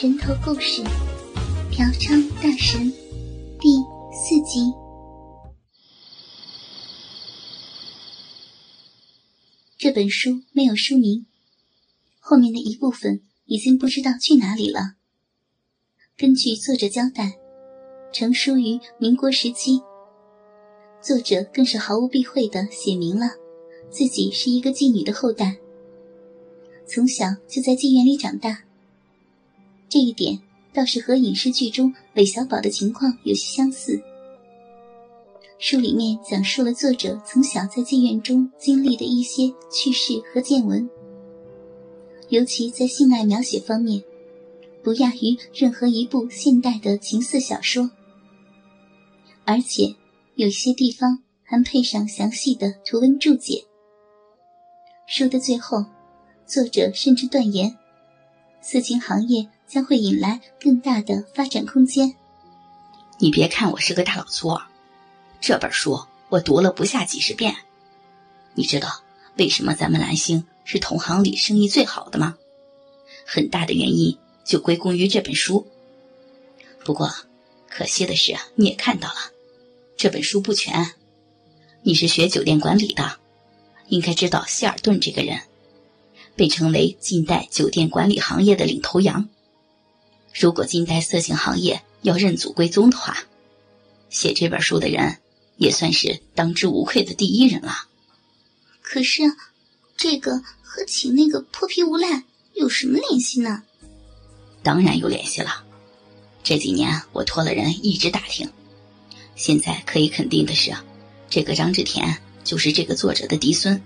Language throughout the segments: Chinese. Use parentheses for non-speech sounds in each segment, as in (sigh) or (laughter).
人头故事《嫖娼大神》第四集。这本书没有书名，后面的一部分已经不知道去哪里了。根据作者交代，成书于民国时期。作者更是毫无避讳的写明了自己是一个妓女的后代，从小就在妓院里长大。这一点倒是和影视剧中韦小宝的情况有些相似。书里面讲述了作者从小在妓院中经历的一些趣事和见闻，尤其在性爱描写方面，不亚于任何一部现代的情色小说，而且。有些地方还配上详细的图文注解。书的最后，作者甚至断言，色情行业将会引来更大的发展空间。你别看我是个大老粗，这本书我读了不下几十遍。你知道为什么咱们蓝星是同行里生意最好的吗？很大的原因就归功于这本书。不过，可惜的是，你也看到了。这本书不全，你是学酒店管理的，应该知道希尔顿这个人，被称为近代酒店管理行业的领头羊。如果近代色情行业要认祖归宗的话，写这本书的人也算是当之无愧的第一人了。可是，这个和请那个泼皮无赖有什么联系呢？当然有联系了。这几年我托了人一直打听。现在可以肯定的是，这个张志田就是这个作者的嫡孙。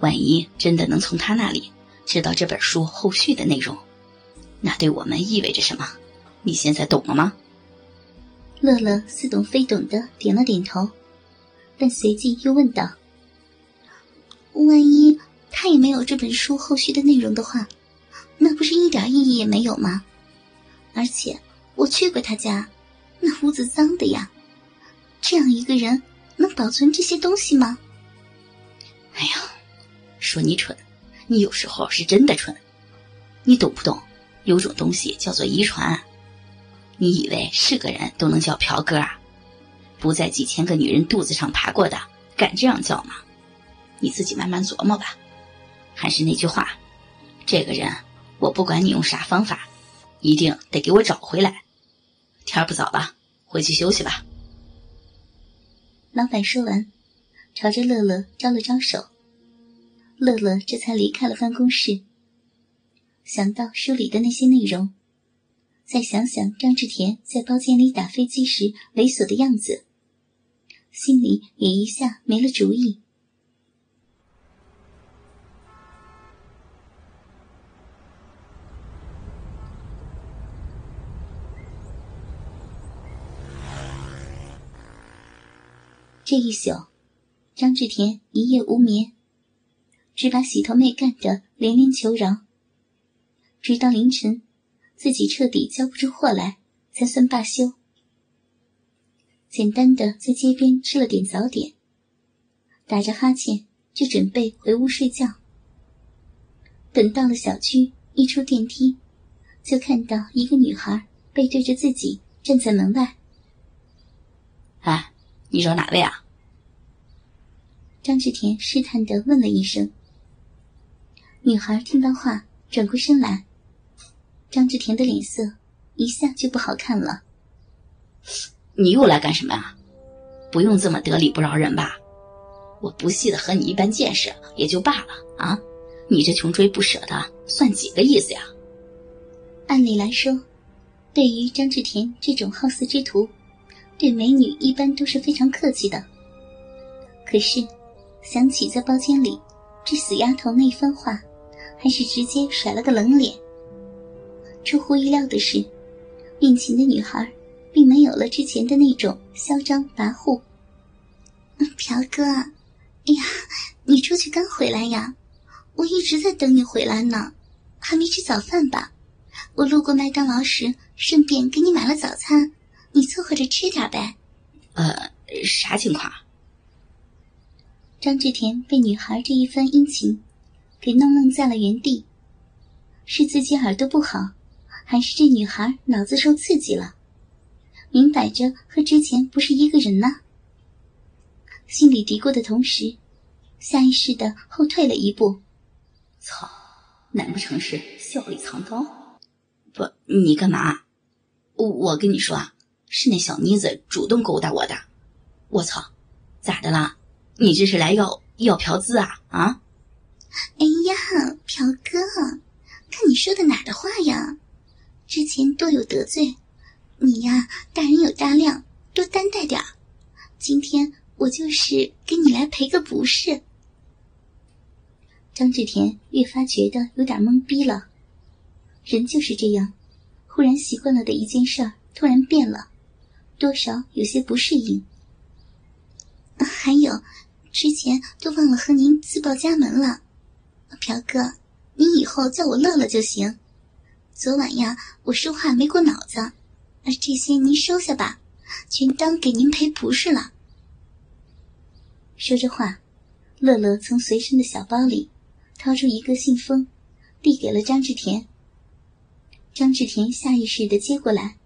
万一真的能从他那里知道这本书后续的内容，那对我们意味着什么？你现在懂了吗？乐乐似懂非懂的点了点头，但随即又问道：“万一他也没有这本书后续的内容的话，那不是一点意义也没有吗？而且我去过他家，那屋子脏的呀。”这样一个人能保存这些东西吗？哎呀，说你蠢，你有时候是真的蠢。你懂不懂？有种东西叫做遗传。你以为是个人都能叫嫖哥啊？不在几千个女人肚子上爬过的，敢这样叫吗？你自己慢慢琢磨吧。还是那句话，这个人，我不管你用啥方法，一定得给我找回来。天不早了，回去休息吧。老板说完，朝着乐乐招了招手，乐乐这才离开了办公室。想到书里的那些内容，再想想张志田在包间里打飞机时猥琐的样子，心里也一下没了主意。这一宿，张志田一夜无眠，只把洗头妹干得连连求饶。直到凌晨，自己彻底交不出货来，才算罢休。简单的在街边吃了点早点，打着哈欠就准备回屋睡觉。等到了小区，一出电梯，就看到一个女孩背对着自己站在门外。哎。你找哪位啊？张志田试探的问了一声。女孩听到话，转过身来。张志田的脸色一下就不好看了。你又来干什么啊？不用这么得理不饶人吧？我不屑的和你一般见识也就罢了啊！你这穷追不舍的，算几个意思呀？按理来说，对于张志田这种好色之徒。对美女一般都是非常客气的，可是想起在包间里这死丫头那番话，还是直接甩了个冷脸。出乎意料的是，面前的女孩并没有了之前的那种嚣张跋扈。朴哥，哎呀，你出去刚回来呀？我一直在等你回来呢，还没吃早饭吧？我路过麦当劳时，顺便给你买了早餐。你凑合着吃点呗。呃，啥情况？张志田被女孩这一番殷勤给弄愣在了原地，是自己耳朵不好，还是这女孩脑子受刺激了？明摆着和之前不是一个人呢。心里嘀咕的同时，下意识的后退了一步。操，难不成是笑里藏刀？不，你干嘛？我跟你说啊，是那小妮子主动勾搭我的。我操，咋的啦？你这是来要要嫖资啊？啊？哎呀，朴哥，看你说的哪的话呀？之前多有得罪，你呀，大人有大量，多担待点。今天我就是给你来赔个不是。张志田越发觉得有点懵逼了，人就是这样，忽然习惯了的一件事儿突然变了，多少有些不适应。还有，之前都忘了和您自报家门了。朴哥，你以后叫我乐乐就行。昨晚呀，我说话没过脑子，这些您收下吧，全当给您赔不是了。说着话，乐乐从随身的小包里掏出一个信封，递给了张志田。张志田下意识的接过来，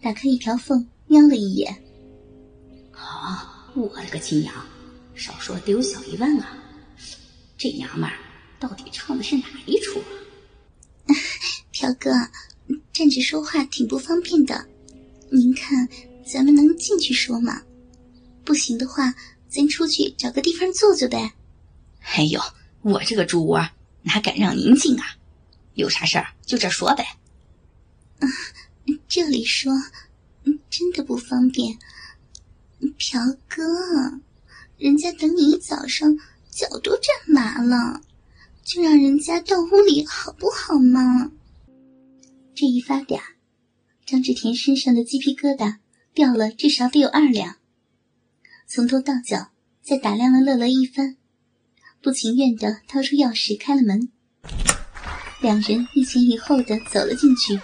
打开一条缝，瞄了一眼。啊，我的个亲娘，少说得有小一万啊！这娘们儿。到底唱的是哪一出啊？朴哥，站着说话挺不方便的，您看咱们能进去说吗？不行的话，咱出去找个地方坐坐呗。哎呦，我这个猪窝哪敢让您进啊？有啥事儿就这说呗。啊，这里说，真的不方便。朴哥，人家等你一早上，脚都站麻了。就让人家到屋里好不好嘛？这一发嗲，张志田身上的鸡皮疙瘩掉了至少得有二两，从头到脚再打量了乐乐一番，不情愿的掏出钥匙开了门，两人一前一后的走了进去。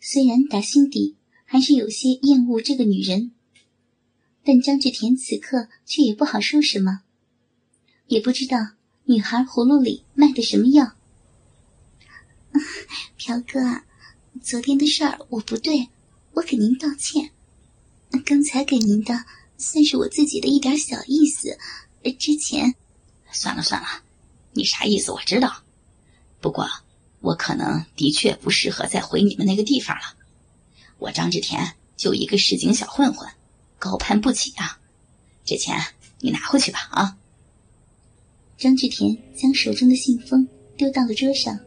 虽然打心底还是有些厌恶这个女人，但张志田此刻却也不好说什么，也不知道。女孩葫芦里卖的什么药？朴哥，昨天的事儿我不对，我给您道歉。刚才给您的算是我自己的一点小意思。之前，算了算了，你啥意思我知道。不过我可能的确不适合再回你们那个地方了。我张志田就一个市井小混混，高攀不起啊。这钱你拿回去吧啊。张志田将手中的信封丢到了桌上，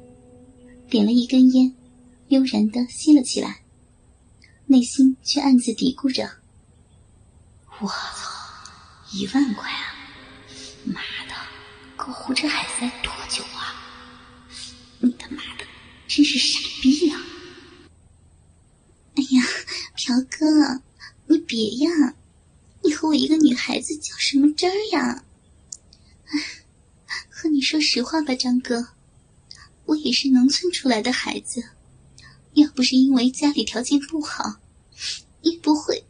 点了一根烟，悠然的吸了起来，内心却暗自嘀咕着：“我操，一万块啊！妈的，够胡吃海塞多久啊？你他妈的真是傻逼呀！”哎呀，朴哥，你别呀，你和我一个女孩子较什么真儿呀？和你说实话吧，张哥，我也是农村出来的孩子，要不是因为家里条件不好，也不会，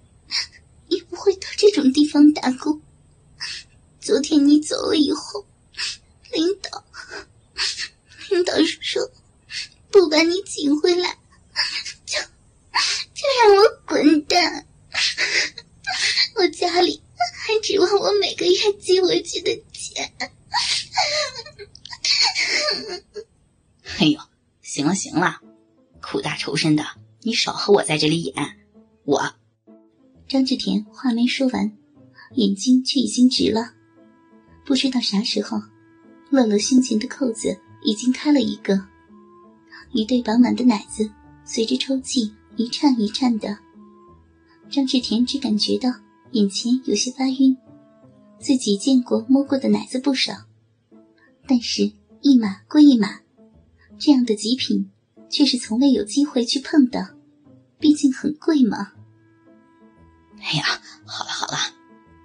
也不会到这种地方打工。昨天你走了以后，领导，领导说不把你请回来，就就让我滚蛋。我家里还指望我每个月寄回去的钱。哎呦，行了行了，苦大仇深的，你少和我在这里演。我张志田话没说完，眼睛却已经直了。不知道啥时候，乐乐胸前的扣子已经开了一个，一对饱满的奶子随着抽泣一颤一颤的。张志田只感觉到眼前有些发晕，自己见过摸过的奶子不少。但是，一码归一码，这样的极品却是从未有机会去碰的，毕竟很贵嘛。哎呀，好了好了，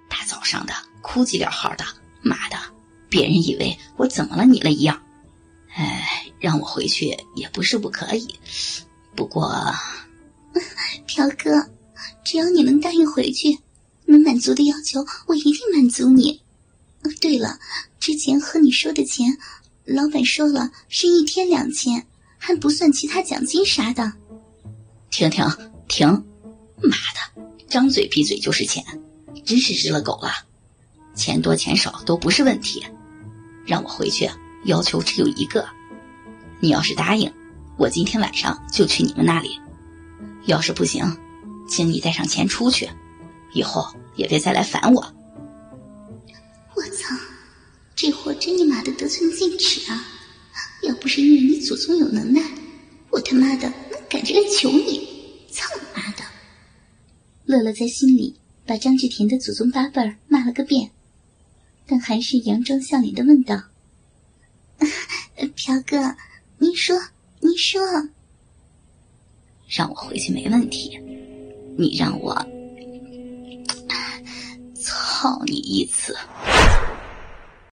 大早上的哭唧两号的，妈的，别人以为我怎么了你了一样。哎，让我回去也不是不可以，不过，(laughs) 朴哥，只要你能答应回去，能满足的要求，我一定满足你。对了。之前和你说的钱，老板说了是一天两千，还不算其他奖金啥的。停停停！妈的，张嘴闭嘴就是钱，真是日了狗了！钱多钱少都不是问题，让我回去要求只有一个：你要是答应，我今天晚上就去你们那里；要是不行，请你带上钱出去，以后也别再来烦我。我操，这货真你妈的得寸进尺啊！要不是因为你祖宗有能耐，我他妈的能赶着来求你！操你妈的！乐乐在心里把张志田的祖宗八辈儿骂了个遍，但还是佯装笑脸的问道：“ (laughs) 朴哥，您说，您说，让我回去没问题，你让我操你一次。”